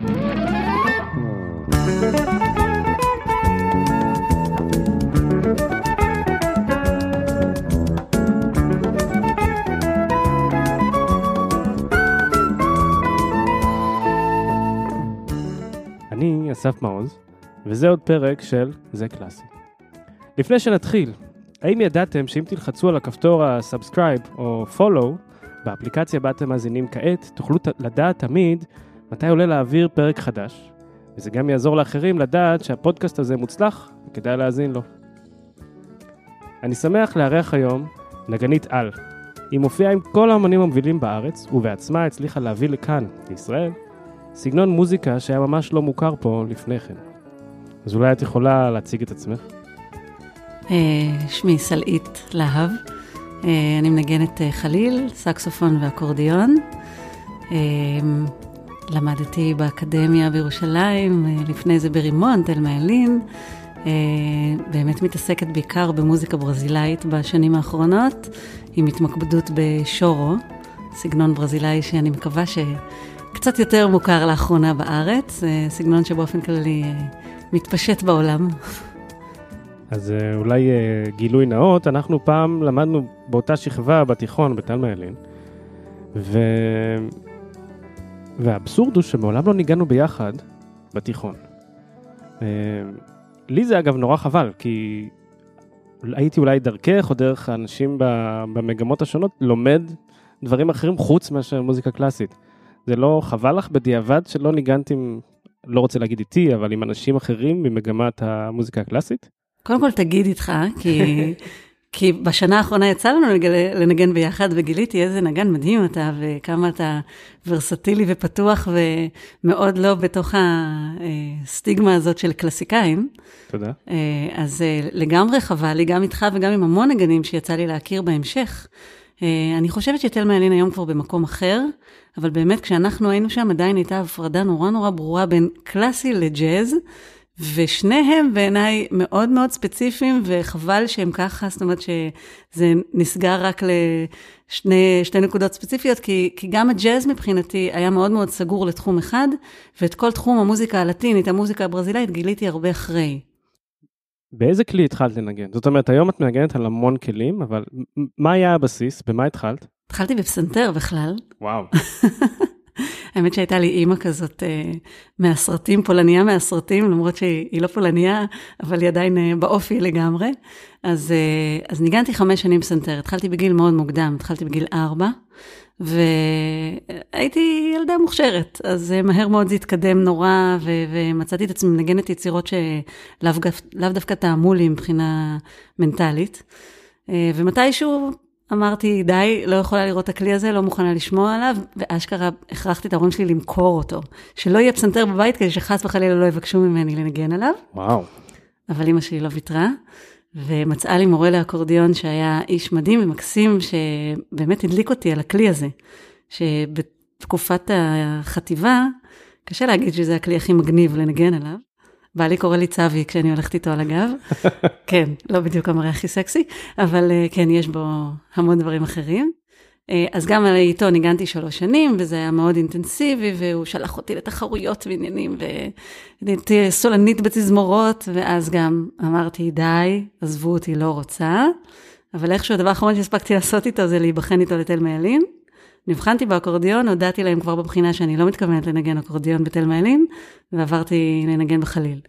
אני אסף מעוז, וזה עוד פרק של זה קלאסי. לפני שנתחיל, האם ידעתם שאם תלחצו על הכפתור ה-subscribe או follow באפליקציה בה אתם מאזינים כעת, תוכלו לדעת תמיד מתי עולה להעביר פרק חדש, וזה גם יעזור לאחרים לדעת שהפודקאסט הזה מוצלח וכדאי להאזין לו. אני שמח לארח היום נגנית על. היא מופיעה עם כל האמנים המובילים בארץ, ובעצמה הצליחה להביא לכאן, לישראל, סגנון מוזיקה שהיה ממש לא מוכר פה לפני כן. אז אולי את יכולה להציג את עצמך? אה, שמי סלעית להב, אה, אני מנגנת אה, חליל, סקסופון ואקורדיון. למדתי באקדמיה בירושלים, לפני זה ברימון, תלמה ילין. באמת מתעסקת בעיקר במוזיקה ברזילאית בשנים האחרונות, עם התמקדות בשורו, סגנון ברזילאי שאני מקווה שקצת יותר מוכר לאחרונה בארץ, סגנון שבאופן כללי מתפשט בעולם. אז אולי גילוי נאות, אנחנו פעם למדנו באותה שכבה בתיכון, בתלמה ילין, ו... והאבסורד הוא שמעולם לא ניגענו ביחד בתיכון. לי זה אגב נורא חבל, כי הייתי אולי דרכך או דרך האנשים במגמות השונות לומד דברים אחרים חוץ מאשר מוזיקה קלאסית. זה לא חבל לך בדיעבד שלא ניגנת עם, לא רוצה להגיד איתי, אבל עם אנשים אחרים ממגמת המוזיקה הקלאסית? קודם כל תגיד איתך, כי, כי בשנה האחרונה יצא לנו לנגן ביחד, וגיליתי איזה נגן מדהים אתה, וכמה אתה ורסטילי ופתוח, ומאוד לא בתוך הסטיגמה הזאת של קלאסיקאים. תודה. אז לגמרי חבל לי, גם איתך וגם עם המון נגנים שיצא לי להכיר בהמשך. אני חושבת שתלמה ילין היום כבר במקום אחר, אבל באמת כשאנחנו היינו שם עדיין הייתה הפרדה נורא נורא ברורה בין קלאסי לג'אז. ושניהם בעיניי מאוד מאוד ספציפיים, וחבל שהם ככה, זאת אומרת שזה נסגר רק לשתי נקודות ספציפיות, כי, כי גם הג'אז מבחינתי היה מאוד מאוד סגור לתחום אחד, ואת כל תחום המוזיקה הלטינית, המוזיקה הברזילאית, גיליתי הרבה אחרי. באיזה כלי התחלת לנגן? זאת אומרת, היום את מנגנת על המון כלים, אבל מה היה הבסיס? במה התחלת? התחלתי בפסנתר בכלל. וואו. האמת שהייתה לי אימא כזאת אה, מהסרטים, פולניה מהסרטים, למרות שהיא לא פולניה, אבל היא עדיין אה, באופי לגמרי. אז, אה, אז ניגנתי חמש שנים פסנתר, התחלתי בגיל מאוד מוקדם, התחלתי בגיל ארבע, והייתי ילדה מוכשרת, אז מהר מאוד זה התקדם נורא, ו- ומצאתי את עצמי מנגנת יצירות שלאו דווקא טעמו לי מבחינה מנטלית. ומתישהו אמרתי, די, לא יכולה לראות את הכלי הזה, לא מוכנה לשמוע עליו, ואשכרה הכרחתי את ההורים שלי למכור אותו. שלא יהיה פסנתר בבית כדי שחס וחלילה לא יבקשו ממני לנגן עליו. וואו. אבל אימא שלי לא ויתרה, ומצאה לי מורה לאקורדיון שהיה איש מדהים ומקסים, שבאמת הדליק אותי על הכלי הזה. שבתקופת החטיבה, קשה להגיד שזה הכלי הכי מגניב לנגן עליו. בעלי קורא לי צבי כשאני הולכת איתו על הגב. כן, לא בדיוק המראה הכי סקסי, אבל כן, יש בו המון דברים אחרים. אז גם איתו ניגנתי שלוש שנים, וזה היה מאוד אינטנסיבי, והוא שלח אותי לתחרויות ועניינים, והייתי סולנית בתזמורות, ואז גם אמרתי, די, עזבו אותי, לא רוצה. אבל איכשהו הדבר האחרון שהספקתי לעשות איתו זה להיבחן איתו לתלמה ילין. נבחנתי באקורדיון, הודעתי להם כבר בבחינה שאני לא מתכוונת לנגן אקורדיון בתלמה ילין, ועברתי לנגן בחליל.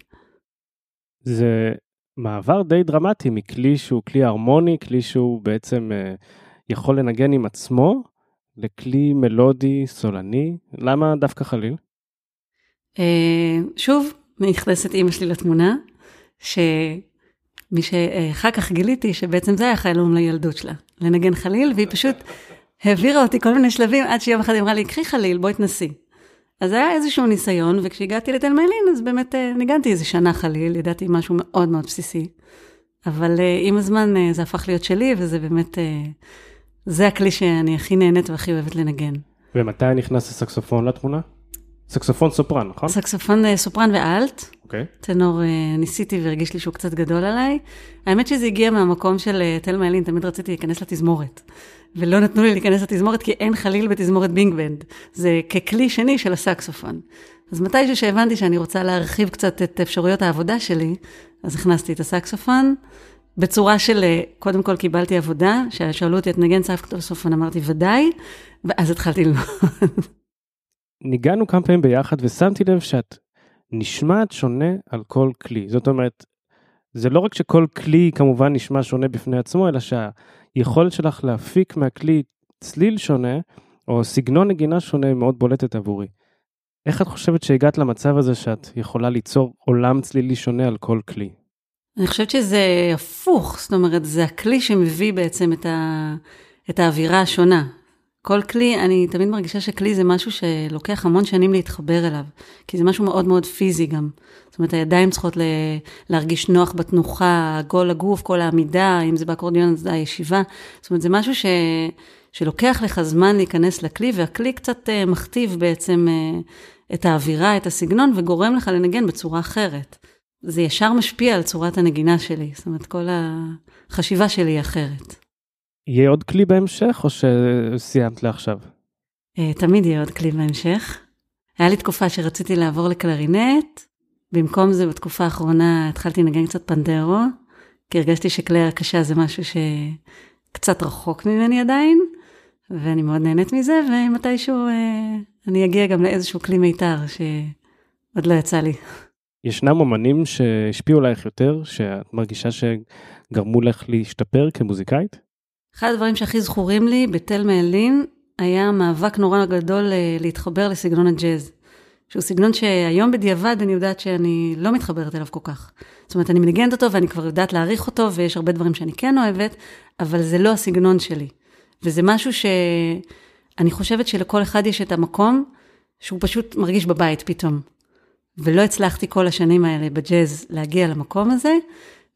זה מעבר די דרמטי מכלי שהוא כלי הרמוני, כלי שהוא בעצם אה, יכול לנגן עם עצמו, לכלי מלודי, סולני. למה דווקא חליל? אה, שוב, נכנסת אימא שלי לתמונה, שמי שאחר כך גיליתי שבעצם זה היה חלום לילדות שלה, לנגן חליל, והיא פשוט העבירה אותי כל מיני שלבים עד שיום אחד אמרה לי, קחי חליל, בואי תנסי. אז היה איזשהו ניסיון, וכשהגעתי לתלמה ילין, אז באמת אה, ניגנתי איזה שנה חליל, ידעתי משהו מאוד מאוד בסיסי. אבל אה, עם הזמן אה, זה הפך להיות שלי, וזה באמת, זה הכלי שאני הכי נהנית והכי אוהבת לנגן. ומתי נכנס הסקסופון לתמונה? סקסופון סופרן, נכון? סקסופון סופרן ואלט. אוקיי. Okay. טנור ניסיתי והרגיש לי שהוא קצת גדול עליי. האמת שזה הגיע מהמקום של תלמה ילין, תמיד רציתי להיכנס לתזמורת. ולא נתנו לי להיכנס לתזמורת, כי אין חליל בתזמורת בינג בנד. זה ככלי שני של הסקסופון. אז מתישהו שהבנתי שאני רוצה להרחיב קצת את אפשרויות העבודה שלי, אז הכנסתי את הסקסופון, בצורה של, אה, קודם כל קיבלתי עבודה, ששאלו אותי, את נגן סקסופון? אמרתי, ודאי, ואז התחלתי ללמוד. ניגענו כמה פעמים ביחד ושמתי לב שאת נשמעת שונה על כל כלי. זאת אומרת, זה לא רק שכל כלי כמובן נשמע שונה בפני עצמו, אלא שהיכולת שלך להפיק מהכלי צליל שונה, או סגנון נגינה שונה מאוד בולטת עבורי. איך את חושבת שהגעת למצב הזה שאת יכולה ליצור עולם צלילי שונה על כל כלי? אני חושבת שזה הפוך, זאת אומרת, זה הכלי שמביא בעצם את, ה... את האווירה השונה. כל כלי, אני תמיד מרגישה שכלי זה משהו שלוקח המון שנים להתחבר אליו, כי זה משהו מאוד מאוד פיזי גם. זאת אומרת, הידיים צריכות ל... להרגיש נוח בתנוחה, כל הגוף, כל העמידה, אם זה באקורדיון, זה הישיבה. זאת אומרת, זה משהו ש... שלוקח לך זמן להיכנס לכלי, והכלי קצת uh, מכתיב בעצם uh, את האווירה, את הסגנון, וגורם לך לנגן בצורה אחרת. זה ישר משפיע על צורת הנגינה שלי, זאת אומרת, כל החשיבה שלי היא אחרת. יהיה עוד כלי בהמשך, או שסיימת לעכשיו? אה, תמיד יהיה עוד כלי בהמשך. היה לי תקופה שרציתי לעבור לקלרינט, במקום זה בתקופה האחרונה התחלתי לנגן קצת פנדרו, כי הרגשתי שכלי הקשה זה משהו שקצת רחוק ממני עדיין, ואני מאוד נהנית מזה, ומתישהו אה, אני אגיע גם לאיזשהו כלי מיתר שעוד לא יצא לי. ישנם אומנים שהשפיעו עלייך יותר, שאת מרגישה שגרמו לך להשתפר כמוזיקאית? אחד הדברים שהכי זכורים לי בתל מאלין היה מאבק נורא גדול אה, להתחבר לסגנון הג'אז. שהוא סגנון שהיום בדיעבד אני יודעת שאני לא מתחברת אליו כל כך. זאת אומרת, אני מנגנת אותו ואני כבר יודעת להעריך אותו, ויש הרבה דברים שאני כן אוהבת, אבל זה לא הסגנון שלי. וזה משהו שאני חושבת שלכל אחד יש את המקום שהוא פשוט מרגיש בבית פתאום. ולא הצלחתי כל השנים האלה בג'אז להגיע למקום הזה,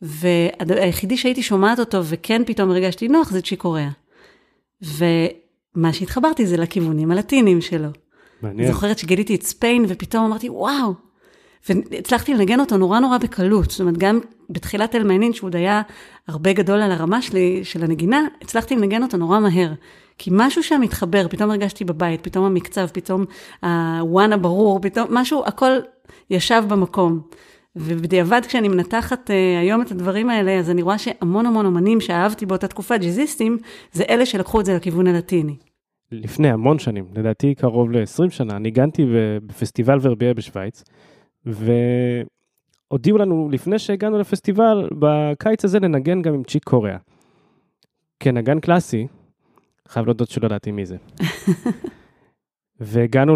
והיחידי שהייתי שומעת אותו וכן פתאום הרגשתי נוח זה צ'יקוריאה. ומה שהתחברתי זה לכיוונים הלטינים שלו. מעניין. זוכרת שגיליתי את ספיין ופתאום אמרתי וואו. והצלחתי לנגן אותו נורא נורא בקלות, זאת אומרת גם בתחילת אלמיינין שהוא עוד היה הרבה גדול על הרמה שלי, של הנגינה, הצלחתי לנגן אותו נורא מהר. כי משהו שם מתחבר, פתאום הרגשתי בבית, פתאום המקצב, פתאום הוואן הברור, פתאום משהו, הכל ישב במקום. ובדיעבד כשאני מנתחת uh, היום את הדברים האלה, אז אני רואה שהמון המון אמנים שאהבתי באותה תקופה, ג'אזיסטים, זה אלה שלקחו את זה לכיוון הלטיני. לפני המון שנים, לדעתי קרוב ל-20 שנה, ניגנתי בפסטיבל ורבייה בשוויץ, והודיעו לנו לפני שהגענו לפסטיבל, בקיץ הזה לנגן גם עם צ'יק קוריאה. כנגן קלאסי, חייב להודות שלא ידעתי מי זה. והגענו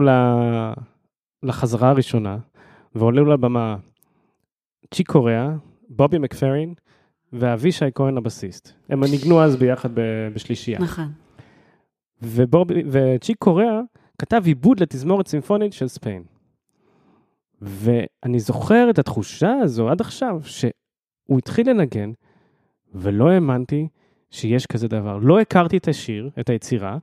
לחזרה הראשונה, ועולה לבמה צ'יק קוריאה, בובי מקפרין ואבישי כהן הבסיסט. הם ניגנו אז ביחד בשלישייה. נכון. וצ'יק קוריאה כתב עיבוד לתזמורת סימפונית של ספיין. ואני זוכר את התחושה הזו עד עכשיו, שהוא התחיל לנגן, ולא האמנתי שיש כזה דבר. לא הכרתי את השיר, את היצירה,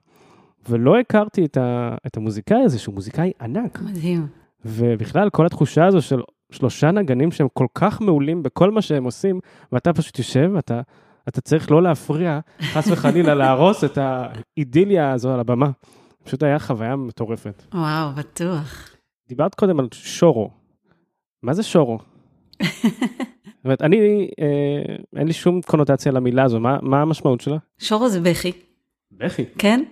ולא הכרתי את, ה, את המוזיקאי הזה, שהוא מוזיקאי ענק. מדהים. ובכלל, כל התחושה הזו של שלושה נגנים שהם כל כך מעולים בכל מה שהם עושים, ואתה פשוט יושב, אתה, אתה צריך לא להפריע, חס וחלילה, להרוס את האידיליה הזו על הבמה. פשוט היה חוויה מטורפת. וואו, בטוח. דיברת קודם על שורו. מה זה שורו? זאת אומרת, אני, אה, אין לי שום קונוטציה למילה הזו, מה, מה המשמעות שלה? שורו זה בכי. בכי? כן,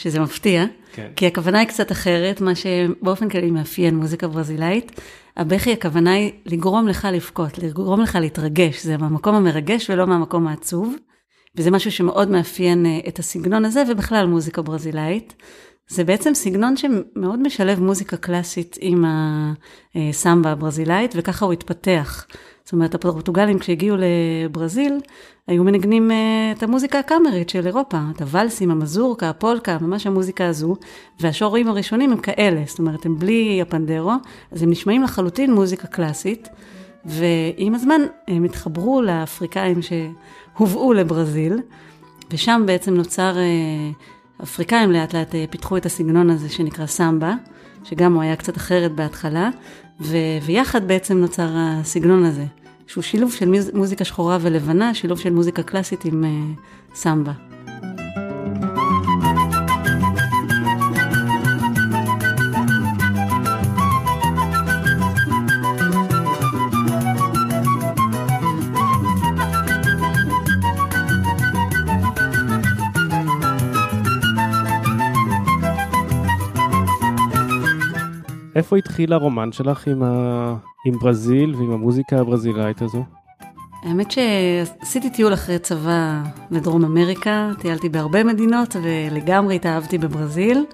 שזה מפתיע, כן. כי הכוונה היא קצת אחרת, מה שבאופן כללי מאפיין מוזיקה ברזילאית. הבכי, הכוונה היא לגרום לך לבכות, לגרום לך להתרגש, זה מהמקום המרגש ולא מהמקום העצוב. וזה משהו שמאוד מאפיין אה, את הסגנון הזה, ובכלל מוזיקה ברזילאית. זה בעצם סגנון שמאוד משלב מוזיקה קלאסית עם הסמבה הברזילאית, וככה הוא התפתח. זאת אומרת, הפורטוגלים כשהגיעו לברזיל, היו מנגנים אה, את המוזיקה הקאמרית של אירופה, את הוואלסים, המזורקה, הפולקה, ממש המוזיקה הזו, והשורים הראשונים הם כאלה, זאת אומרת, הם בלי הפנדרו, אז הם נשמעים לחלוטין מוזיקה קלאסית, ועם הזמן הם התחברו לאפריקאים שהובאו לברזיל, ושם בעצם נוצר, אה, אפריקאים לאט לאט אה, פיתחו את הסגנון הזה שנקרא סמבה, שגם הוא היה קצת אחרת בהתחלה, ו- ויחד בעצם נוצר הסגנון הזה. שהוא שילוב של מוזיקה שחורה ולבנה, שילוב של מוזיקה קלאסית עם uh, סמבה. איפה התחיל הרומן שלך עם, ה... עם ברזיל ועם המוזיקה הברזילאית הזו? האמת שעשיתי טיול אחרי צבא לדרום אמריקה, טיילתי בהרבה מדינות ולגמרי התאהבתי בברזיל,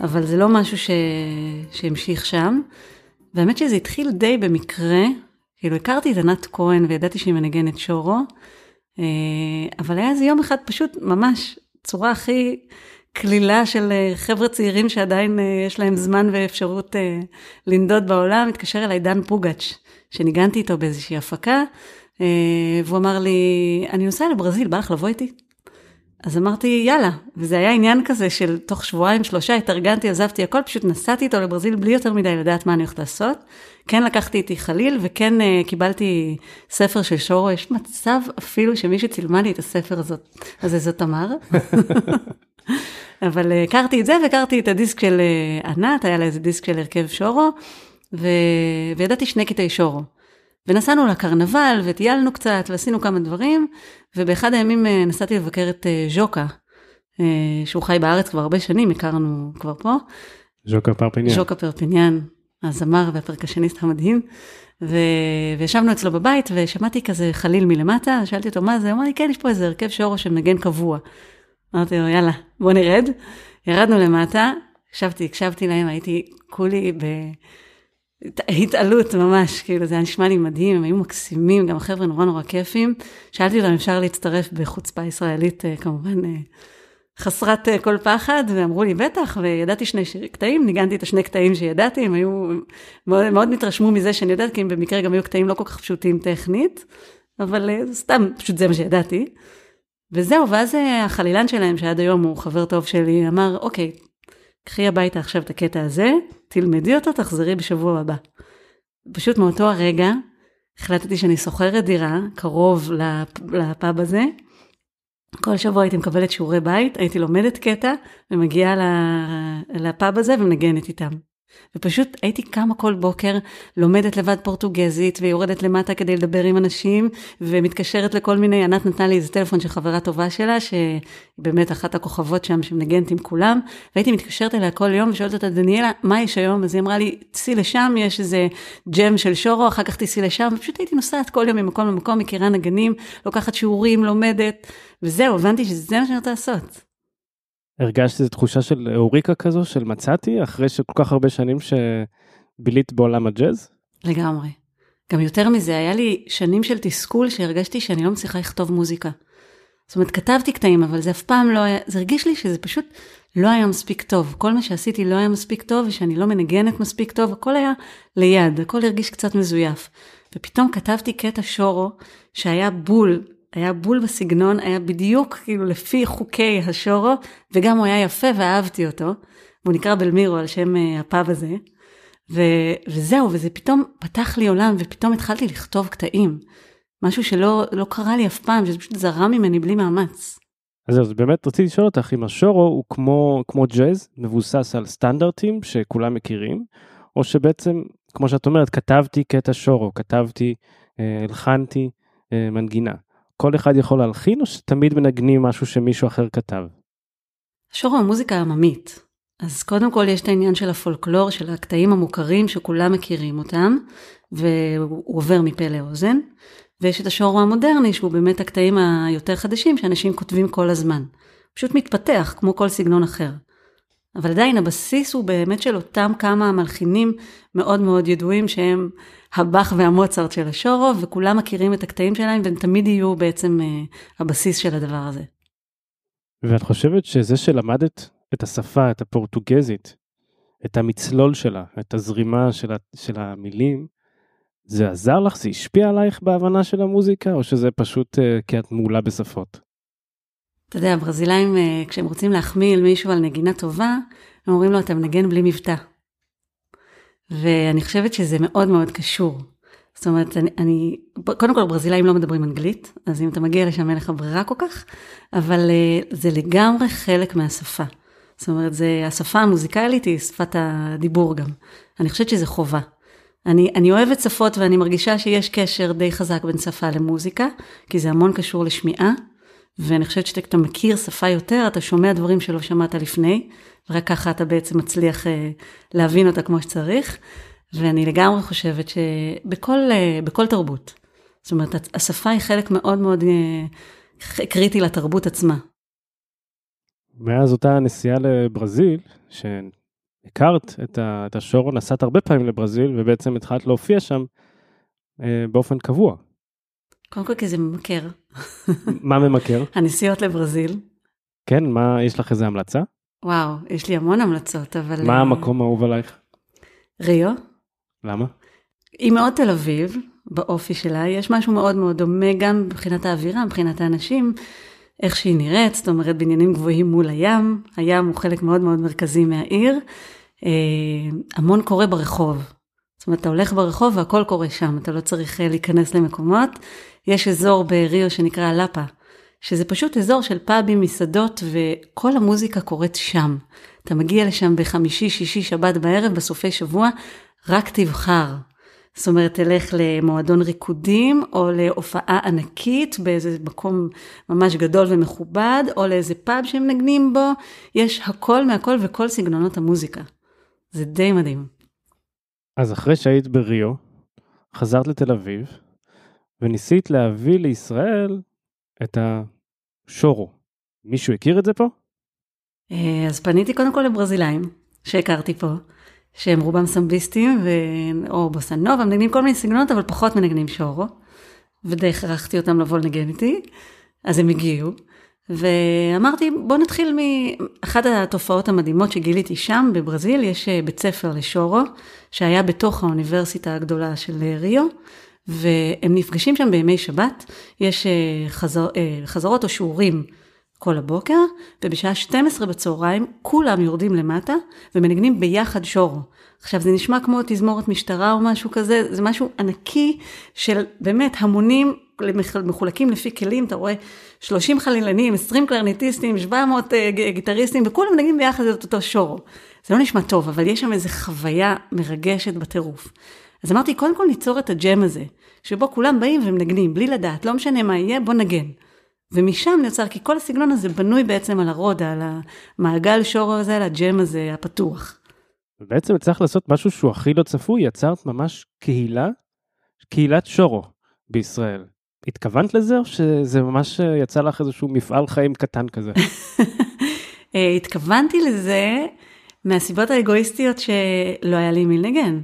אבל זה לא משהו ש... שהמשיך שם. והאמת שזה התחיל די במקרה, כאילו הכרתי את ענת כהן וידעתי שהיא מנגנת שורו, אה, אבל היה איזה יום אחד פשוט ממש צורה הכי קלילה של אה, חבר'ה צעירים שעדיין אה, יש להם זמן ואפשרות לנדוד בעולם, התקשר אליי דן פוגאץ', שניגנתי איתו באיזושהי הפקה, והוא אמר לי, אני נוסע לברזיל, בא לך לבוא איתי? אז אמרתי, יאללה, וזה היה עניין כזה של תוך שבועיים, שלושה, התארגנתי, עזבתי הכל, פשוט נסעתי איתו לברזיל בלי יותר מדי לדעת מה אני הולכת לעשות. כן לקחתי איתי חליל, וכן uh, קיבלתי ספר של שורו, יש מצב אפילו שמי שצילמה לי את הספר הזאת, הזה זאת תמר. אבל uh, הכרתי את זה, והכרתי את הדיסק של uh, ענת, היה לה איזה דיסק של הרכב שורו, ו... וידעתי שני קטעי שורו. ונסענו לקרנבל וטיילנו קצת ועשינו כמה דברים, ובאחד הימים אה, נסעתי לבקר את אה, ז'וקה, אה, שהוא חי בארץ כבר הרבה שנים, הכרנו כבר פה. ז'וקה פרפיניאן. ז'וקה פרפיניאן, הזמר והפרקשניסט המדהים. ו... וישבנו אצלו בבית ושמעתי כזה חליל מלמטה, שאלתי אותו מה זה, הוא אמר לי כן, יש פה איזה הרכב שורו שמנגן קבוע. אמרתי לו יאללה, בוא נרד. ירדנו למטה, הקשבתי, הקשבתי להם, הייתי כולי ב... התעלות ממש, כאילו זה היה נשמע לי מדהים, הם היו מקסימים, גם החבר'ה נורא נורא כיפים. שאלתי אותם, אפשר להצטרף בחוצפה ישראלית, אה, כמובן אה, חסרת אה, כל פחד, ואמרו לי, בטח, וידעתי שני קטעים, ניגנתי את השני קטעים שידעתי, הם היו, מאוד, מאוד התרשמו מזה שאני יודעת, כי הם במקרה גם היו קטעים לא כל כך פשוטים טכנית, אבל סתם, פשוט זה מה שידעתי. וזהו, ואז החלילן שלהם, שעד היום הוא חבר טוב שלי, אמר, אוקיי, קחי הביתה עכשיו את הקטע הזה, תלמדי אותו, תחזרי בשבוע הבא. פשוט מאותו הרגע החלטתי שאני שוכרת דירה קרוב לפאב הזה. כל שבוע הייתי מקבלת שיעורי בית, הייתי לומדת קטע ומגיעה לפאב הזה ומנגנת איתם. ופשוט הייתי קמה כל בוקר, לומדת לבד פורטוגזית, ויורדת למטה כדי לדבר עם אנשים, ומתקשרת לכל מיני, ענת נתנה לי איזה טלפון של חברה טובה שלה, שהיא באמת אחת הכוכבות שם שמנגנת עם כולם, והייתי מתקשרת אליה כל יום ושואלת אותה, דניאלה, מה יש היום? אז היא אמרה לי, תיסעי לשם, יש איזה ג'ם של שורו, אחר כך תיסעי לשם, ופשוט הייתי נוסעת כל יום ממקום למקום, מכירה נגנים, לוקחת שיעורים, לומדת, וזהו, הבנתי שזה מה שאני רוצה לעשות. הרגשת איזו תחושה של אוריקה כזו, של מצאתי, אחרי שכל כך הרבה שנים שבילית בעולם הג'אז? לגמרי. גם יותר מזה, היה לי שנים של תסכול שהרגשתי שאני לא מצליחה לכתוב מוזיקה. זאת אומרת, כתבתי קטעים, אבל זה אף פעם לא היה, זה הרגיש לי שזה פשוט לא היה מספיק טוב. כל מה שעשיתי לא היה מספיק טוב, ושאני לא מנגנת מספיק טוב, הכל היה ליד, הכל הרגיש קצת מזויף. ופתאום כתבתי קטע שורו, שהיה בול היה בול בסגנון, היה בדיוק כאילו לפי חוקי השורו, וגם הוא היה יפה ואהבתי אותו. והוא נקרא בלמירו על שם uh, הפאב הזה. ו- וזהו, וזה פתאום פתח לי עולם, ופתאום התחלתי לכתוב קטעים. משהו שלא לא קרה לי אף פעם, שזה פשוט זרם ממני בלי מאמץ. אז זהו, אז באמת רציתי לשאול אותך אם השורו הוא כמו, כמו ג'אז, מבוסס על סטנדרטים שכולם מכירים, או שבעצם, כמו שאת אומרת, כתבתי קטע שורו, כתבתי, אה, הלחנתי אה, מנגינה. כל אחד יכול להלחין, או שתמיד מנגנים משהו שמישהו אחר כתב? שור המוזיקה העממית. אז קודם כל יש את העניין של הפולקלור, של הקטעים המוכרים שכולם מכירים אותם, והוא עובר מפה לאוזן. ויש את השור המודרני, שהוא באמת הקטעים היותר חדשים, שאנשים כותבים כל הזמן. פשוט מתפתח, כמו כל סגנון אחר. אבל עדיין הבסיס הוא באמת של אותם כמה מלחינים מאוד מאוד ידועים שהם הבאך והמוצרט של השורו, וכולם מכירים את הקטעים שלהם והם תמיד יהיו בעצם uh, הבסיס של הדבר הזה. ואת חושבת שזה שלמדת את השפה, את הפורטוגזית, את המצלול שלה, את הזרימה של, ה, של המילים, זה עזר לך? זה השפיע עלייך בהבנה של המוזיקה, או שזה פשוט uh, כי את מעולה בשפות? אתה יודע, הברזילאים, uh, כשהם רוצים להחמיא למישהו על נגינה טובה, הם אומרים לו, אתה מנגן בלי מבטא. ואני חושבת שזה מאוד מאוד קשור. זאת אומרת, אני, אני, קודם כל ברזילאים לא מדברים אנגלית, אז אם אתה מגיע לשם אין לך ברירה כל כך, אבל אה, זה לגמרי חלק מהשפה. זאת אומרת, זה, השפה המוזיקלית היא שפת הדיבור גם. אני חושבת שזה חובה. אני, אני אוהבת שפות ואני מרגישה שיש קשר די חזק בין שפה למוזיקה, כי זה המון קשור לשמיעה, ואני חושבת שאתה מכיר שפה יותר, אתה שומע דברים שלא שמעת לפני, ורק ככה אתה בעצם מצליח אה, להבין אותה כמו שצריך. ואני לגמרי חושבת שבכל אה, תרבות, זאת אומרת, השפה היא חלק מאוד מאוד אה, קריטי לתרבות עצמה. מאז אותה נסיעה לברזיל, שהכרת את השור, נסעת הרבה פעמים לברזיל, ובעצם התחלת להופיע שם באופן קבוע. קודם כל כי זה ממכר. מה ממכר? הנסיעות לברזיל. כן, מה, יש לך איזה המלצה? וואו, יש לי המון המלצות, אבל... מה המקום האהוב עלייך? ריו. למה? היא מאוד תל אביב, באופי שלה, יש משהו מאוד מאוד דומה גם מבחינת האווירה, מבחינת האנשים, איך שהיא נראית, זאת אומרת בניינים גבוהים מול הים, הים הוא חלק מאוד מאוד מרכזי מהעיר, אה, המון קורה ברחוב. זאת אומרת, אתה הולך ברחוב והכל קורה שם, אתה לא צריך אה, להיכנס למקומות. יש אזור בריו שנקרא לאפה, שזה פשוט אזור של פאבים, מסעדות, וכל המוזיקה קורית שם. אתה מגיע לשם בחמישי, שישי, שבת בערב, בסופי שבוע, רק תבחר. זאת אומרת, תלך למועדון ריקודים, או להופעה ענקית באיזה מקום ממש גדול ומכובד, או לאיזה פאב שהם מנגנים בו, יש הכל מהכל וכל סגנונות המוזיקה. זה די מדהים. אז אחרי שהיית בריו, חזרת לתל אביב, וניסית להביא לישראל את השורו. מישהו הכיר את זה פה? אה, אז פניתי קודם כל לברזילאים שהכרתי פה, שהם רובם סמביסטים ו... או בוסנובה, מנגנים כל מיני סגנונות, אבל פחות מנגנים שורו, ודי הכרחתי אותם לבוא לנגן איתי, אז הם הגיעו, ואמרתי, בוא נתחיל מאחת התופעות המדהימות שגיליתי שם, בברזיל, יש אה, בית ספר לשורו, שהיה בתוך האוניברסיטה הגדולה של ריו, והם נפגשים שם בימי שבת, יש אה, חזר, אה, חזרות או שיעורים כל הבוקר, ובשעה 12 בצהריים כולם יורדים למטה ומנגנים ביחד שורו. עכשיו זה נשמע כמו תזמורת משטרה או משהו כזה, זה משהו ענקי של באמת המונים מחולקים לפי כלים, אתה רואה 30 חלילנים, 20 קלרניטיסטים, 700 אה, גיטריסטים, וכולם מנגנים ביחד את אותו שורו. זה לא נשמע טוב, אבל יש שם איזו חוויה מרגשת בטירוף. אז אמרתי, קודם כל ניצור את הג'ם הזה, שבו כולם באים ומנגנים, בלי לדעת, לא משנה מה יהיה, בוא נגן. ומשם נוצר, כי כל הסגנון הזה בנוי בעצם על הרודה, על המעגל שורו הזה, על הג'ם הזה הפתוח. ובעצם צריך לעשות משהו שהוא הכי לא צפוי, יצרת ממש קהילה, קהילת שורו בישראל. התכוונת לזה או שזה ממש יצא לך איזשהו מפעל חיים קטן כזה? אה, התכוונתי לזה מהסיבות האגואיסטיות שלא היה לי מי לנגן.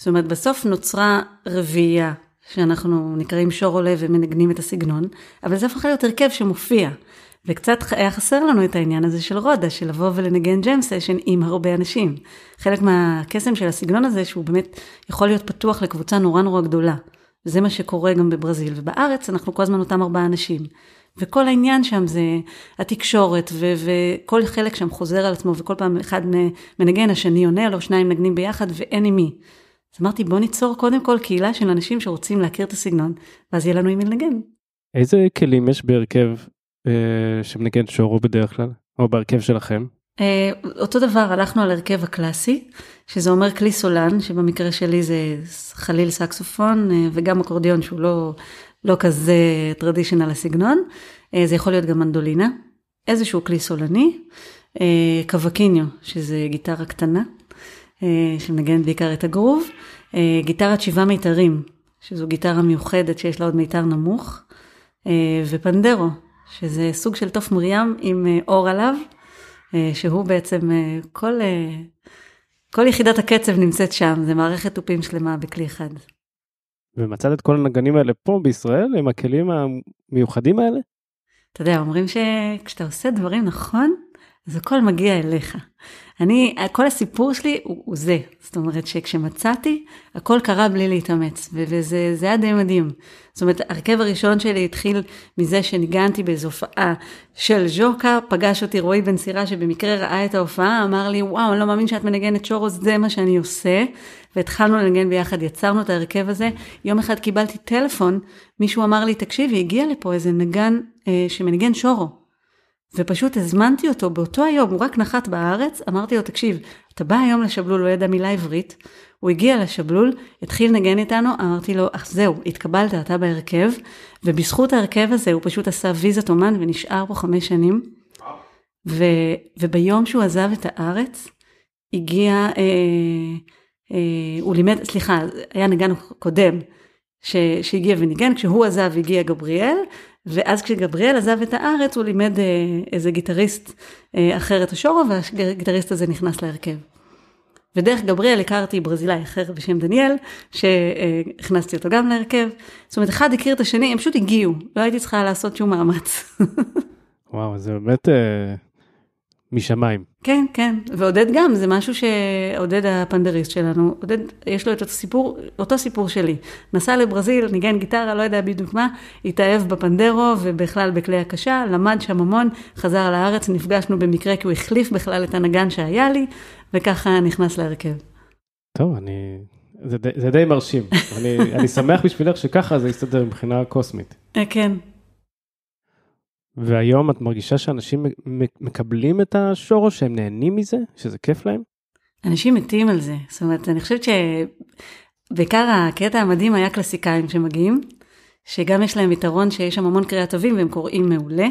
זאת אומרת, בסוף נוצרה רביעייה, שאנחנו נקראים שור עולה ומנגנים את הסגנון, אבל זה הפך להיות הרכב שמופיע. וקצת היה חסר לנו את העניין הזה של רודה, של לבוא ולנגן ג'ם סשן עם הרבה אנשים. חלק מהקסם של הסגנון הזה, שהוא באמת יכול להיות פתוח לקבוצה נורא נורא גדולה. וזה מה שקורה גם בברזיל. ובארץ אנחנו כל הזמן אותם ארבעה אנשים. וכל העניין שם זה התקשורת, וכל חלק שם חוזר על עצמו, וכל פעם אחד מנגן, השני עונה לו, שניים מנגנים ביחד, ואין עם מי. אז אמרתי, בוא ניצור קודם כל קהילה של אנשים שרוצים להכיר את הסגנון, ואז יהיה לנו עם מי לנגן. איזה כלים יש בהרכב אה, שמנגן שורו בדרך כלל, או בהרכב שלכם? אה, אותו דבר, הלכנו על הרכב הקלאסי, שזה אומר כלי סולן, שבמקרה שלי זה חליל סקסופון, אה, וגם אקורדיון שהוא לא, לא כזה טרדישיונל הסגנון, אה, זה יכול להיות גם מנדולינה, איזשהו כלי סולני, אה, קווקיניו, שזה גיטרה קטנה, שמנגנת בעיקר את הגרוב, אה, גיטרת שבעה מיתרים, שזו גיטרה מיוחדת שיש לה עוד מיתר נמוך, אה, ופנדרו, שזה סוג של תוף מרים עם אור עליו, שהוא בעצם כל, כל יחידת הקצב נמצאת שם, זה מערכת תופים שלמה בכלי אחד. ומצאת את כל הנגנים האלה פה בישראל עם הכלים המיוחדים האלה? אתה יודע, אומרים שכשאתה עושה דברים נכון, אז הכל מגיע אליך. אני, כל הסיפור שלי הוא, הוא זה. זאת אומרת שכשמצאתי, הכל קרה בלי להתאמץ, וזה היה די מדהים. זאת אומרת, הרכב הראשון שלי התחיל מזה שניגנתי באיזו הופעה של ז'וקה, פגש אותי רועי בן סירה שבמקרה ראה את ההופעה, אמר לי, וואו, אני לא מאמין שאת מנגנת שורו, זה מה שאני עושה. והתחלנו לנגן ביחד, יצרנו את ההרכב הזה. יום אחד קיבלתי טלפון, מישהו אמר לי, תקשיבי, הגיע לפה איזה נגן אה, שמנגן שורו. ופשוט הזמנתי אותו באותו היום, הוא רק נחת בארץ, אמרתי לו, תקשיב, אתה בא היום לשבלול, לא ידע מילה עברית, הוא הגיע לשבלול, התחיל לנגן איתנו, אמרתי לו, אך זהו, התקבלת, אתה בהרכב, ובזכות ההרכב הזה הוא פשוט עשה ויזת אומן ונשאר פה חמש שנים. ו, וביום שהוא עזב את הארץ, הגיע, אה, אה, הוא לימד, סליחה, היה נגן קודם ש, שהגיע וניגן, כשהוא עזב הגיע גבריאל, ואז כשגבריאל עזב את הארץ הוא לימד אה, איזה גיטריסט אה, אחר את השורו, והגיטריסט הזה נכנס להרכב. ודרך גבריאל הכרתי ברזילאי אחר בשם דניאל, שהכנסתי אותו גם להרכב. זאת אומרת, אחד הכיר את השני, הם פשוט הגיעו, לא הייתי צריכה לעשות שום מאמץ. וואו, זה באמת אה, משמיים. כן, כן, ועודד גם, זה משהו שעודד הפנדריסט שלנו, עודד, יש לו את אותו סיפור, אותו סיפור שלי. נסע לברזיל, ניגן גיטרה, לא יודע בדיוק מה, התאהב בפנדרו ובכלל בכלי הקשה, למד שם המון, חזר לארץ, נפגשנו במקרה כי הוא החליף בכלל את הנגן שהיה לי, וככה נכנס להרכב. טוב, אני... זה, די, זה די מרשים. אני, אני שמח בשבילך שככה זה יסתדר מבחינה קוסמית. אה, כן, והיום את מרגישה שאנשים מקבלים את השור שהם נהנים מזה? שזה כיף להם? אנשים מתים על זה. זאת אומרת, אני חושבת שבעיקר הקטע המדהים היה קלסיקאים שמגיעים, שגם יש להם יתרון שיש שם המון קריאה טובים והם קוראים מעולה,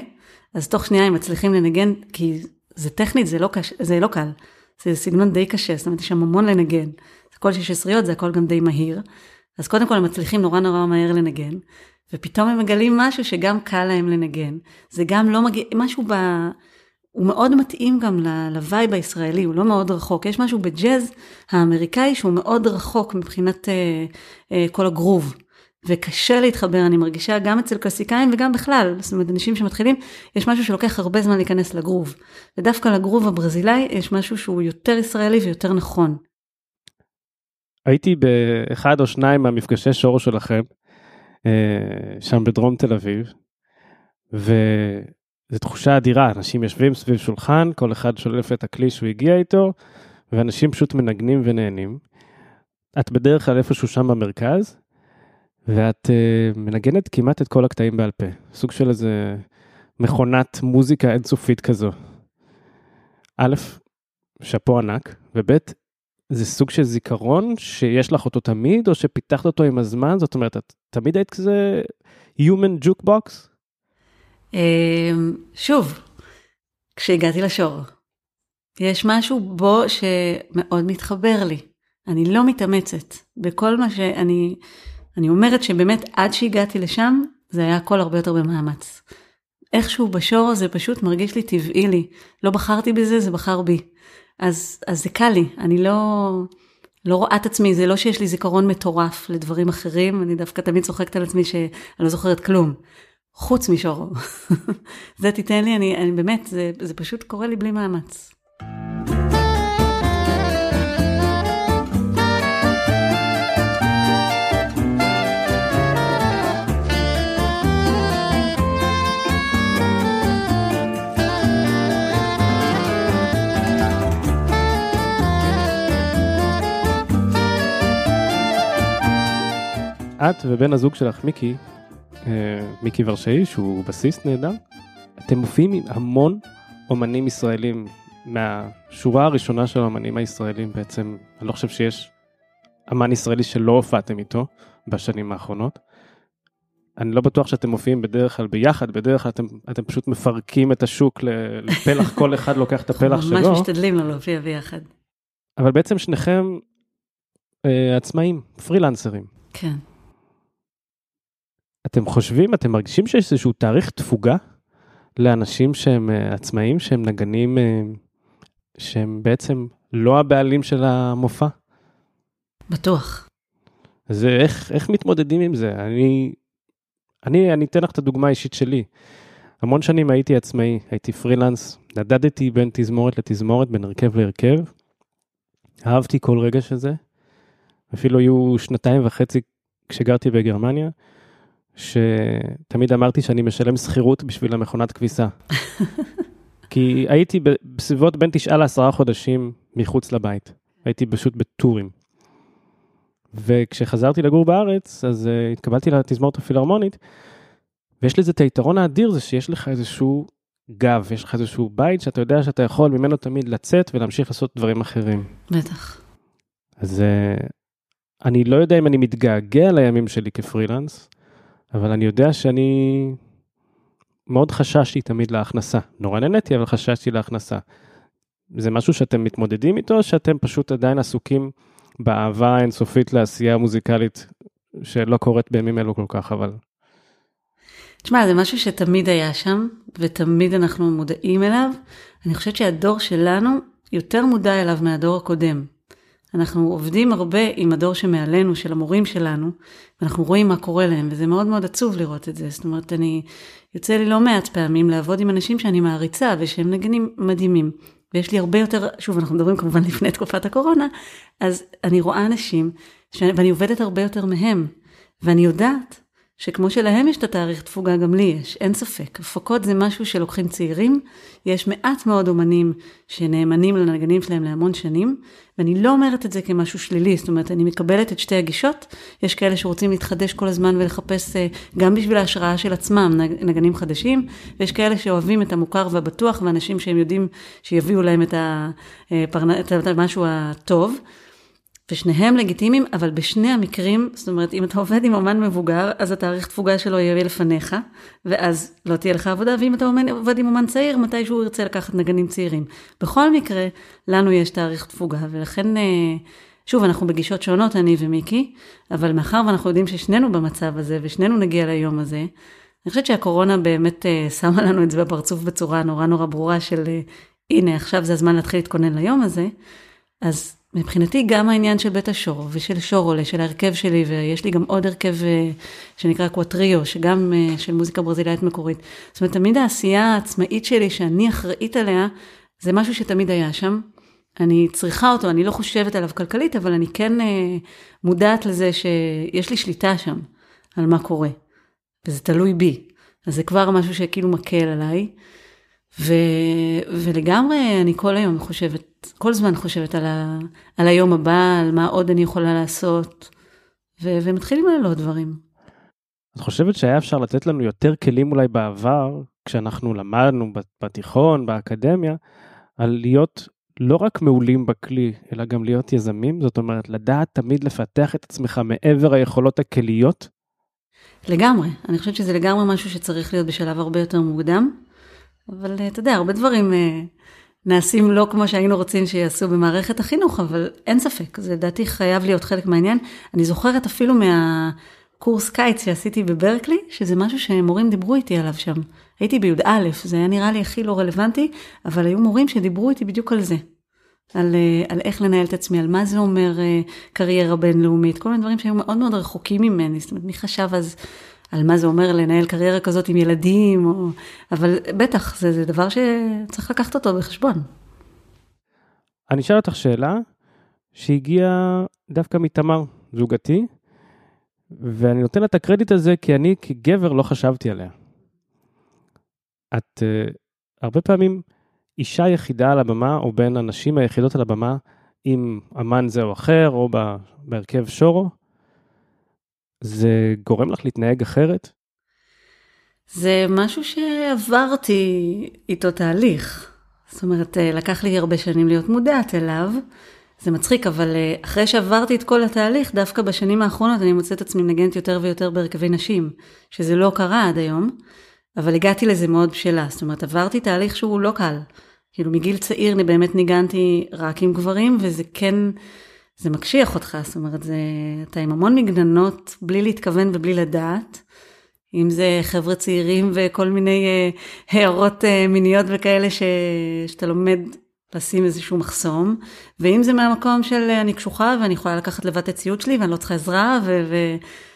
אז תוך שנייה הם מצליחים לנגן, כי זה טכנית, זה לא, קש... זה לא קל. זה סגנון די קשה, זאת אומרת, יש שם המון לנגן. הכל שש עשריות, זה הכל גם די מהיר. אז קודם כל הם מצליחים נורא נורא מהר לנגן, ופתאום הם מגלים משהו שגם קל להם לנגן. זה גם לא מגיע, משהו ב... הוא מאוד מתאים גם ל vibe הישראלי, הוא לא מאוד רחוק. יש משהו בג'אז האמריקאי שהוא מאוד רחוק מבחינת אה, אה, כל הגרוב. וקשה להתחבר, אני מרגישה גם אצל קלסיקאים וגם בכלל, זאת אומרת, אנשים שמתחילים, יש משהו שלוקח הרבה זמן להיכנס לגרוב. ודווקא לגרוב הברזילאי יש משהו שהוא יותר ישראלי ויותר נכון. הייתי באחד או שניים מהמפגשי שור שלכם, שם בדרום תל אביב, וזו תחושה אדירה, אנשים יושבים סביב שולחן, כל אחד שולף את הכלי שהוא הגיע איתו, ואנשים פשוט מנגנים ונהנים. את בדרך כלל איפשהו שם במרכז, ואת uh, מנגנת כמעט את כל הקטעים בעל פה, סוג של איזה מכונת מוזיקה אינסופית כזו. א', שאפו ענק, וב', זה סוג של זיכרון שיש לך אותו תמיד, או שפיתחת אותו עם הזמן? זאת אומרת, את תמיד היית כזה Human Jukebox? אמ, שוב, כשהגעתי לשור, יש משהו בו שמאוד מתחבר לי. אני לא מתאמצת. בכל מה שאני... אני אומרת שבאמת עד שהגעתי לשם, זה היה הכל הרבה יותר במאמץ. איכשהו בשור זה פשוט מרגיש לי טבעי לי. לא בחרתי בזה, זה בחר בי. אז, אז זה קל לי, אני לא, לא רואה את עצמי, זה לא שיש לי זיכרון מטורף לדברים אחרים, אני דווקא תמיד צוחקת על עצמי שאני לא זוכרת כלום, חוץ משורו. זה תיתן לי, אני, אני באמת, זה, זה פשוט קורה לי בלי מאמץ. את ובן הזוג שלך מיקי, אה, מיקי ורשאי שהוא בסיסט נהדר, אתם מופיעים עם המון אומנים ישראלים מהשורה הראשונה של האומנים הישראלים בעצם, אני לא חושב שיש אמן ישראלי שלא הופעתם איתו בשנים האחרונות. אני לא בטוח שאתם מופיעים בדרך כלל ביחד, בדרך כלל אתם, אתם פשוט מפרקים את השוק לפלח, כל אחד לוקח את הפלח שלו. ממש משתדלים לא להופיע ביחד. אבל בעצם שניכם אה, עצמאים, פרילנסרים. כן. אתם חושבים, אתם מרגישים שיש איזשהו תאריך תפוגה לאנשים שהם uh, עצמאים, שהם נגנים, uh, שהם בעצם לא הבעלים של המופע? בטוח. אז איך, איך מתמודדים עם זה? אני, אני, אני אתן לך את הדוגמה האישית שלי. המון שנים הייתי עצמאי, הייתי פרילנס, נדדתי בין תזמורת לתזמורת, בין הרכב להרכב. אהבתי כל רגע של זה. אפילו היו שנתיים וחצי כשגרתי בגרמניה, שתמיד אמרתי שאני משלם שכירות בשביל המכונת כביסה. כי הייתי בסביבות בין תשעה לעשרה חודשים מחוץ לבית. הייתי פשוט בטורים. וכשחזרתי לגור בארץ, אז uh, התקבלתי לתזמורת הפילהרמונית, ויש לזה את היתרון האדיר, זה שיש לך איזשהו גב, יש לך איזשהו בית שאתה יודע שאתה יכול ממנו תמיד לצאת ולהמשיך לעשות דברים אחרים. בטח. אז uh, אני לא יודע אם אני מתגעגע לימים שלי כפרילנס, אבל אני יודע שאני מאוד חששתי תמיד להכנסה. נורא נהניתי, אבל חששתי להכנסה. זה משהו שאתם מתמודדים איתו, או שאתם פשוט עדיין עסוקים באהבה האינסופית לעשייה מוזיקלית שלא קורית בימים אלו כל כך, אבל... תשמע, זה משהו שתמיד היה שם, ותמיד אנחנו מודעים אליו. אני חושבת שהדור שלנו יותר מודע אליו מהדור הקודם. אנחנו עובדים הרבה עם הדור שמעלינו, של המורים שלנו, ואנחנו רואים מה קורה להם, וזה מאוד מאוד עצוב לראות את זה. זאת אומרת, אני, יוצא לי לא מעט פעמים לעבוד עם אנשים שאני מעריצה, ושהם נגנים מדהימים. ויש לי הרבה יותר, שוב, אנחנו מדברים כמובן לפני תקופת הקורונה, אז אני רואה אנשים, ש... ואני עובדת הרבה יותר מהם, ואני יודעת שכמו שלהם יש את התאריך תפוגה, גם לי יש, אין ספק. הפקות זה משהו שלוקחים צעירים, יש מעט מאוד אומנים שנאמנים לנגנים שלהם להמון שנים, ואני לא אומרת את זה כמשהו שלילי, זאת אומרת, אני מקבלת את שתי הגישות, יש כאלה שרוצים להתחדש כל הזמן ולחפש אה, גם בשביל ההשראה של עצמם נגנים חדשים, ויש כאלה שאוהבים את המוכר והבטוח, ואנשים שהם יודעים שיביאו להם את, הפרנ... את המשהו הטוב. ושניהם לגיטימיים, אבל בשני המקרים, זאת אומרת, אם אתה עובד עם אומן מבוגר, אז התאריך תפוגה שלו יהיה לפניך, ואז לא תהיה לך עבודה, ואם אתה עובד עם אומן צעיר, מתישהו הוא ירצה לקחת נגנים צעירים. בכל מקרה, לנו יש תאריך תפוגה, ולכן, אה, שוב, אנחנו בגישות שונות, אני ומיקי, אבל מאחר ואנחנו יודעים ששנינו במצב הזה, ושנינו נגיע ליום הזה, אני חושבת שהקורונה באמת אה, שמה לנו את זה בפרצוף בצורה נורא נורא ברורה של, אה, הנה, עכשיו זה הזמן להתחיל להתכונן ליום הזה, אז מבחינתי גם העניין של בית השור ושל שורולה, של ההרכב שלי, ויש לי גם עוד הרכב אה, שנקרא קוואטריו, שגם אה, של מוזיקה ברזילאית מקורית. זאת אומרת, תמיד העשייה העצמאית שלי, שאני אחראית עליה, זה משהו שתמיד היה שם. אני צריכה אותו, אני לא חושבת עליו כלכלית, אבל אני כן אה, מודעת לזה שיש לי שליטה שם, על מה קורה. וזה תלוי בי. אז זה כבר משהו שכאילו מקל עליי. ו, ולגמרי אני כל היום חושבת, כל זמן חושבת על, ה, על היום הבא, על מה עוד אני יכולה לעשות, ו, ומתחילים לעלות דברים. את חושבת שהיה אפשר לתת לנו יותר כלים אולי בעבר, כשאנחנו למדנו בתיכון, באקדמיה, על להיות לא רק מעולים בכלי, אלא גם להיות יזמים? זאת אומרת, לדעת תמיד לפתח את עצמך מעבר היכולות הכליות? לגמרי. אני חושבת שזה לגמרי משהו שצריך להיות בשלב הרבה יותר מוקדם. אבל אה, אתה יודע, הרבה דברים אה, נעשים לא כמו שהיינו רוצים שיעשו במערכת החינוך, אבל אין ספק, זה לדעתי חייב להיות חלק מהעניין. אני זוכרת אפילו מהקורס קיץ שעשיתי בברקלי, שזה משהו שמורים דיברו איתי עליו שם. הייתי בי"א, זה היה נראה לי הכי לא רלוונטי, אבל היו מורים שדיברו איתי בדיוק על זה. על, אה, על איך לנהל את עצמי, על מה זה אומר קריירה בינלאומית, כל מיני דברים שהיו מאוד מאוד רחוקים ממני, זאת אומרת, מי חשב אז על מה זה אומר לנהל קריירה כזאת עם ילדים, או... אבל בטח, זה, זה דבר שצריך לקחת אותו בחשבון. אני אשאל אותך שאלה שהגיעה דווקא מתמר, זוגתי, ואני נותן לה את הקרדיט הזה כי אני כגבר לא חשבתי עליה. את uh, הרבה פעמים אישה יחידה על הבמה, או בין הנשים היחידות על הבמה, עם אמן זה או אחר, או בהרכב שורו, זה גורם לך להתנהג אחרת? זה משהו שעברתי איתו תהליך. זאת אומרת, אה, לקח לי הרבה שנים להיות מודעת אליו. זה מצחיק, אבל אה, אחרי שעברתי את כל התהליך, דווקא בשנים האחרונות אני מוצאת עצמי מנגנת יותר ויותר בהרכבי נשים, שזה לא קרה עד היום, אבל הגעתי לזה מאוד בשלה. זאת אומרת, עברתי תהליך שהוא לא קל. כאילו, מגיל צעיר אני באמת ניגנתי רק עם גברים, וזה כן זה מקשיח אותך, זאת אומרת, זה, אתה עם המון מגננות בלי להתכוון ובלי לדעת. אם זה חבר'ה צעירים וכל מיני אה, הערות אה, מיניות וכאלה ש, שאתה לומד לשים איזשהו מחסום, ואם זה מהמקום של אה, אני קשוחה ואני יכולה לקחת לבד את הציוד שלי ואני לא צריכה עזרה, ו, ו...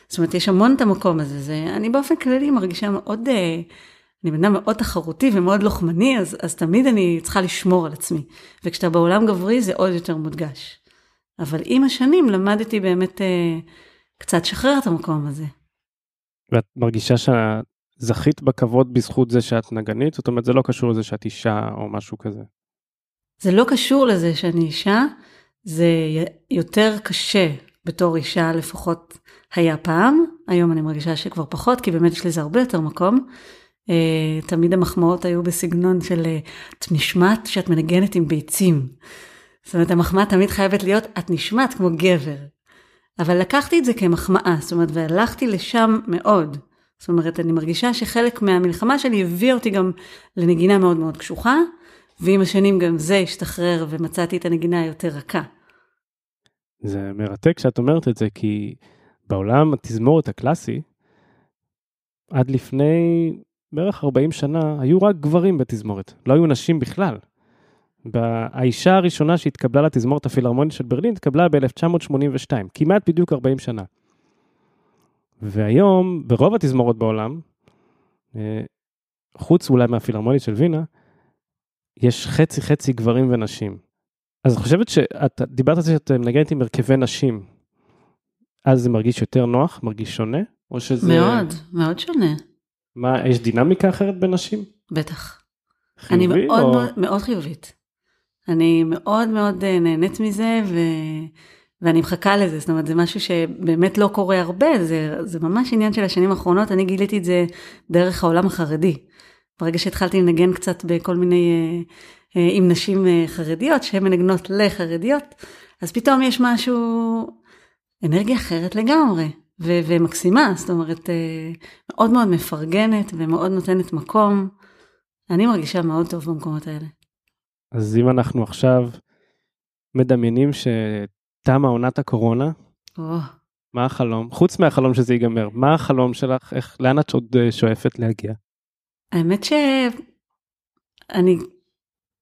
זאת אומרת, יש המון את המקום הזה. זה, אני באופן כללי מרגישה מאוד, אה, אני בן אדם מאוד תחרותי ומאוד לוחמני, אז, אז תמיד אני צריכה לשמור על עצמי. וכשאתה בעולם גברי זה עוד יותר מודגש. אבל עם השנים למדתי באמת אה, קצת שחרר את המקום הזה. ואת מרגישה שזכית בכבוד בזכות זה שאת נגנית? זאת אומרת, זה לא קשור לזה שאת אישה או משהו כזה. זה לא קשור לזה שאני אישה, זה יותר קשה בתור אישה לפחות היה פעם, היום אני מרגישה שכבר פחות, כי באמת יש לזה הרבה יותר מקום. Uh, תמיד המחמאות היו בסגנון של uh, את נשמעת שאת מנגנת עם ביצים. זאת אומרת, המחמאה תמיד חייבת להיות, את נשמעת כמו גבר. אבל לקחתי את זה כמחמאה, זאת אומרת, והלכתי לשם מאוד. זאת אומרת, אני מרגישה שחלק מהמלחמה שלי הביא אותי גם לנגינה מאוד מאוד קשוחה, ועם השנים גם זה השתחרר ומצאתי את הנגינה היותר רכה. זה מרתק שאת אומרת את זה, כי בעולם התזמורת הקלאסי, עד לפני בערך 40 שנה, היו רק גברים בתזמורת, לא היו נשים בכלל. האישה הראשונה שהתקבלה לתזמורת הפילהרמונית של ברלין התקבלה ב-1982, כמעט בדיוק 40 שנה. והיום, ברוב התזמורות בעולם, אה, חוץ אולי מהפילהרמונית של וינה, יש חצי חצי גברים ונשים. אז את חושבת שאת דיברת על זה שאת מנגנת עם הרכבי נשים, אז זה מרגיש יותר נוח, מרגיש שונה? או שזה... מאוד, מאוד שונה. מה, יש דינמיקה אחרת בין נשים? בטח. חיובי אני מאוד, או... מאוד, מאוד חיובית. אני מאוד מאוד אה, נהנית מזה, ו... ואני מחכה לזה, זאת אומרת, זה משהו שבאמת לא קורה הרבה, זה, זה ממש עניין של השנים האחרונות, אני גיליתי את זה דרך העולם החרדי. ברגע שהתחלתי לנגן קצת בכל מיני, אה, אה, עם נשים חרדיות, שהן מנגנות לחרדיות, אז פתאום יש משהו, אנרגיה אחרת לגמרי, ו- ומקסימה, זאת אומרת, מאוד מאוד מפרגנת ומאוד נותנת מקום. אני מרגישה מאוד טוב במקומות האלה. אז אם אנחנו עכשיו מדמיינים שתמה עונת הקורונה, Oh. מה החלום? חוץ מהחלום שזה ייגמר, מה החלום שלך? איך, לאן את עוד אה, שואפת להגיע? האמת שאני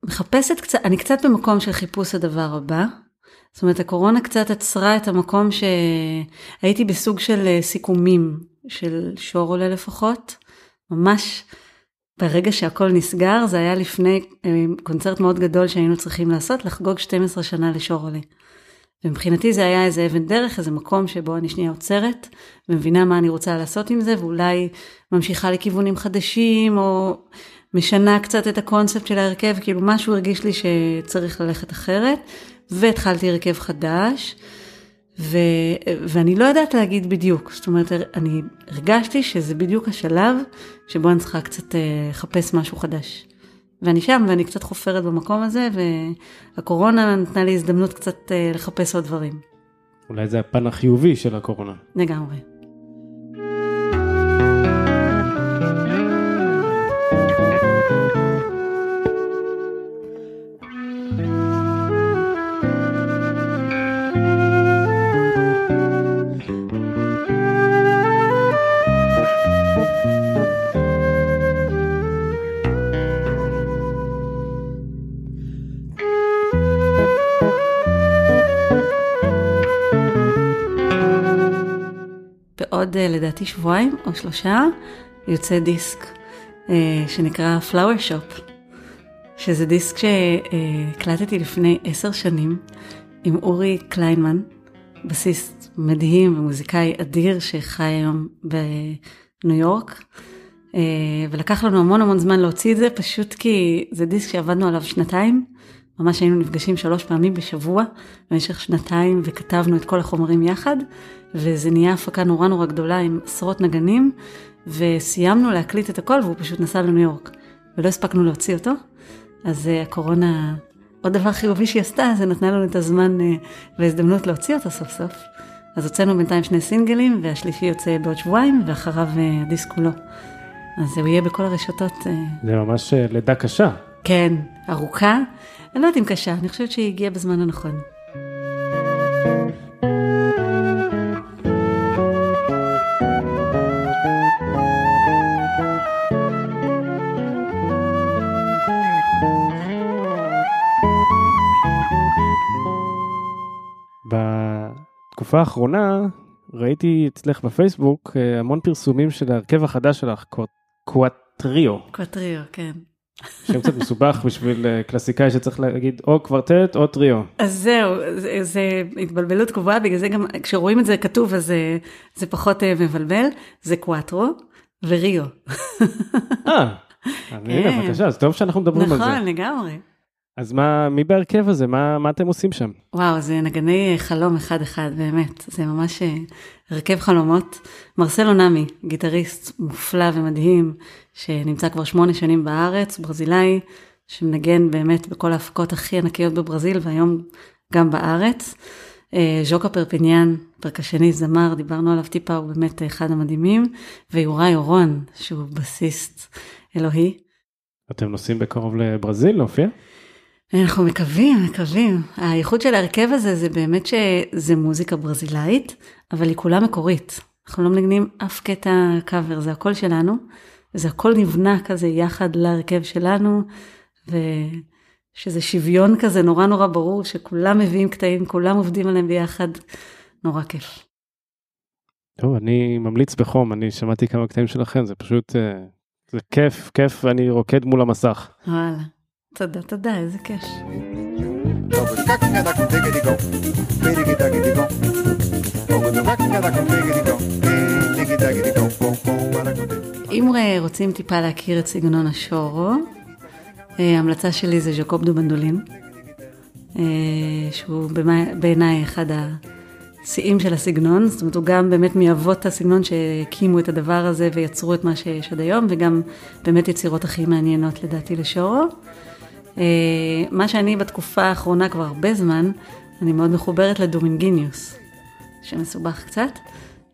מחפשת קצת, אני קצת במקום של חיפוש הדבר הבא. זאת אומרת, הקורונה קצת עצרה את המקום שהייתי בסוג של אה, סיכומים של שורולה לפחות. ממש ברגע שהכל נסגר, זה היה לפני אה, קונצרט מאוד גדול שהיינו צריכים לעשות, לחגוג 12 שנה לשורולה. ומבחינתי זה היה איזה אבן דרך, איזה מקום שבו אני שנייה עוצרת, ומבינה מה אני רוצה לעשות עם זה, ואולי ממשיכה לכיוונים חדשים, או משנה קצת את הקונספט של ההרכב, כאילו משהו הרגיש לי שצריך ללכת אחרת, והתחלתי הרכב חדש. ו, ואני לא יודעת להגיד בדיוק, זאת אומרת, אני הרגשתי שזה בדיוק השלב שבו אני צריכה קצת אה, לחפש משהו חדש. ואני שם ואני קצת חופרת במקום הזה, והקורונה נתנה לי הזדמנות קצת אה, לחפש עוד דברים. אולי זה הפן החיובי של הקורונה. לגמרי. לדעתי שבועיים או שלושה יוצא דיסק אה, שנקרא Flower Shop, שזה דיסק שהקלטתי לפני עשר שנים עם אורי קליינמן, בסיסט מדהים ומוזיקאי אדיר שחי היום בניו יורק. אה, ולקח לנו המון המון זמן להוציא את זה, פשוט כי זה דיסק שעבדנו עליו שנתיים. ממש היינו נפגשים שלוש פעמים בשבוע במשך שנתיים וכתבנו את כל החומרים יחד, וזה נהיה הפקה נורא נורא גדולה עם עשרות נגנים, וסיימנו להקליט את הכל והוא פשוט נסע לניו יורק, ולא הספקנו להוציא אותו. אז uh, הקורונה, עוד דבר חיובי שהיא עשתה, זה נתנה לנו את הזמן uh, וההזדמנות להוציא אותו סוף סוף. אז הוצאנו בינתיים שני סינגלים, והשלישי יוצא בעוד שבועיים, ואחריו uh, הדיסק כולו. אז הוא יהיה בכל הרשתות. זה ממש לידה קשה. כן, ארוכה. אני לא יודעת אם קשה, אני חושבת שהיא הגיעה בזמן הנכון. בתקופה האחרונה ראיתי אצלך בפייסבוק אה, המון פרסומים של ההרכב החדש שלך, קואטריו. קואטריו, כן. שם קצת מסובך בשביל אה, קלסיקאי שצריך להגיד או קוורטט או טריו. אז זהו, זה, זה התבלבלות קבועה, בגלל זה גם כשרואים את זה כתוב אז זה, זה פחות אה, מבלבל, זה קואטרו וריו. אה, הנה בבקשה, אז טוב שאנחנו מדברים על זה. נכון, לגמרי. אז מה, מי בהרכב הזה? מה, מה אתם עושים שם? וואו, זה נגני חלום אחד-אחד, באמת. זה ממש אה, הרכב חלומות. מרסלו נמי, גיטריסט מופלא ומדהים, שנמצא כבר שמונה שנים בארץ, ברזילאי, שמנגן באמת בכל ההפקות הכי ענקיות בברזיל, והיום גם בארץ. אה, ז'וקה פרפיניאן, פרקשניסט, זמר, דיברנו עליו טיפה, הוא באמת אחד המדהימים, ויוראי אורון, שהוא בסיסט אלוהי. אתם נוסעים בקרוב לברזיל להופיע? אנחנו מקווים, מקווים. הייחוד של ההרכב הזה זה באמת שזה מוזיקה ברזילאית, אבל היא כולה מקורית. אנחנו לא מנגנים אף קטע קאבר, זה הכל שלנו, וזה הכל נבנה כזה יחד להרכב שלנו, ושזה שוויון כזה נורא נורא ברור, שכולם מביאים קטעים, כולם עובדים עליהם ביחד, נורא כיף. טוב, אני ממליץ בחום, אני שמעתי כמה קטעים שלכם, זה פשוט, אה, זה כיף, כיף, ואני רוקד מול המסך. וואלה. תודה, תודה, איזה כיף. אם רוצים טיפה להכיר את סגנון השורו, אה, המלצה שלי זה ז'קוב דו בנדולין, אה, שהוא בעיניי אחד השיאים של הסגנון, זאת אומרת הוא גם באמת מאבות הסגנון שהקימו את הדבר הזה ויצרו את מה שיש עד היום, וגם באמת יצירות הכי מעניינות לדעתי לשורו. אה, מה שאני בתקופה האחרונה כבר הרבה זמן, אני מאוד מחוברת לדומינגיניוס, שמסובך קצת.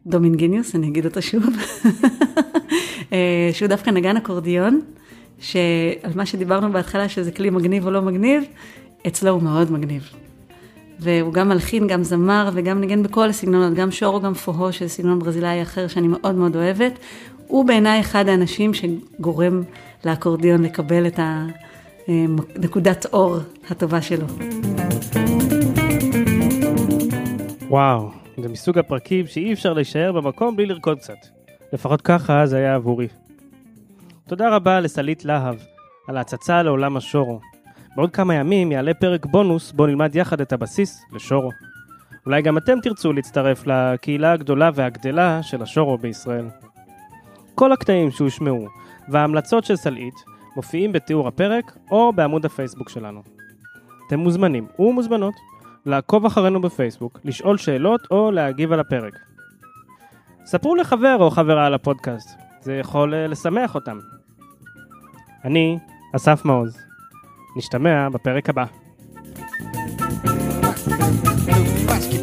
דומיניגיניוס, אני אגיד אותו שוב, אה, שהוא דווקא נגן אקורדיון, שעל מה שדיברנו בהתחלה, שזה כלי מגניב או לא מגניב, אצלו הוא מאוד מגניב. והוא גם מלחין, גם זמר וגם נגן בכל הסגנונות, גם שורו, גם פורו, שזה סגנון ברזילאי אחר שאני מאוד מאוד אוהבת. הוא בעיניי אחד האנשים שגורם לאקורדיון לקבל את ה... נקודת אור הטובה שלו. וואו, זה מסוג הפרקים שאי אפשר להישאר במקום בלי לרקוד קצת. לפחות ככה זה היה עבורי. תודה רבה לסלית להב על ההצצה לעולם השורו. בעוד כמה ימים יעלה פרק בונוס בו נלמד יחד את הבסיס לשורו. אולי גם אתם תרצו להצטרף לקהילה הגדולה והגדלה של השורו בישראל. כל הקטעים שהושמעו וההמלצות של סלעית מופיעים בתיאור הפרק או בעמוד הפייסבוק שלנו. אתם מוזמנים ומוזמנות לעקוב אחרינו בפייסבוק, לשאול שאלות או להגיב על הפרק. ספרו לחבר או חברה על הפודקאסט, זה יכול אה, לשמח אותם. אני אסף מעוז. נשתמע בפרק הבא.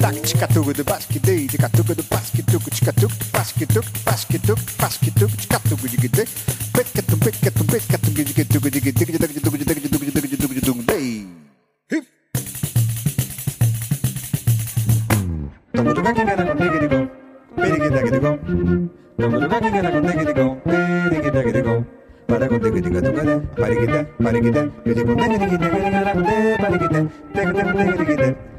tak chika tugu de baski de chika tugu de baski tugu chika tuk baski tuk baski tuk baski tuk chika tugu digi de pekka tum pekka tum pekka tum digi tugu digi digi digi tugu digi tugu digi tugu digi tugu dung de hip tugu tugu digi digi digi digi digi digi tugu tugu digi digi digi digi digi digi digi Paragon de gidi gadu gade, parigide, parigide, gidi gum de gidi gide, gidi gade, parigide, de gidi gum de gidi gide.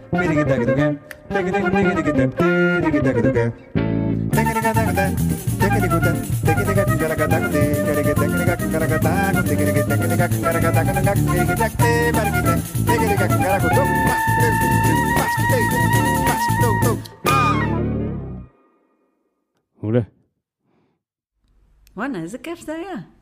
וואנה, איזה כיף זה היה.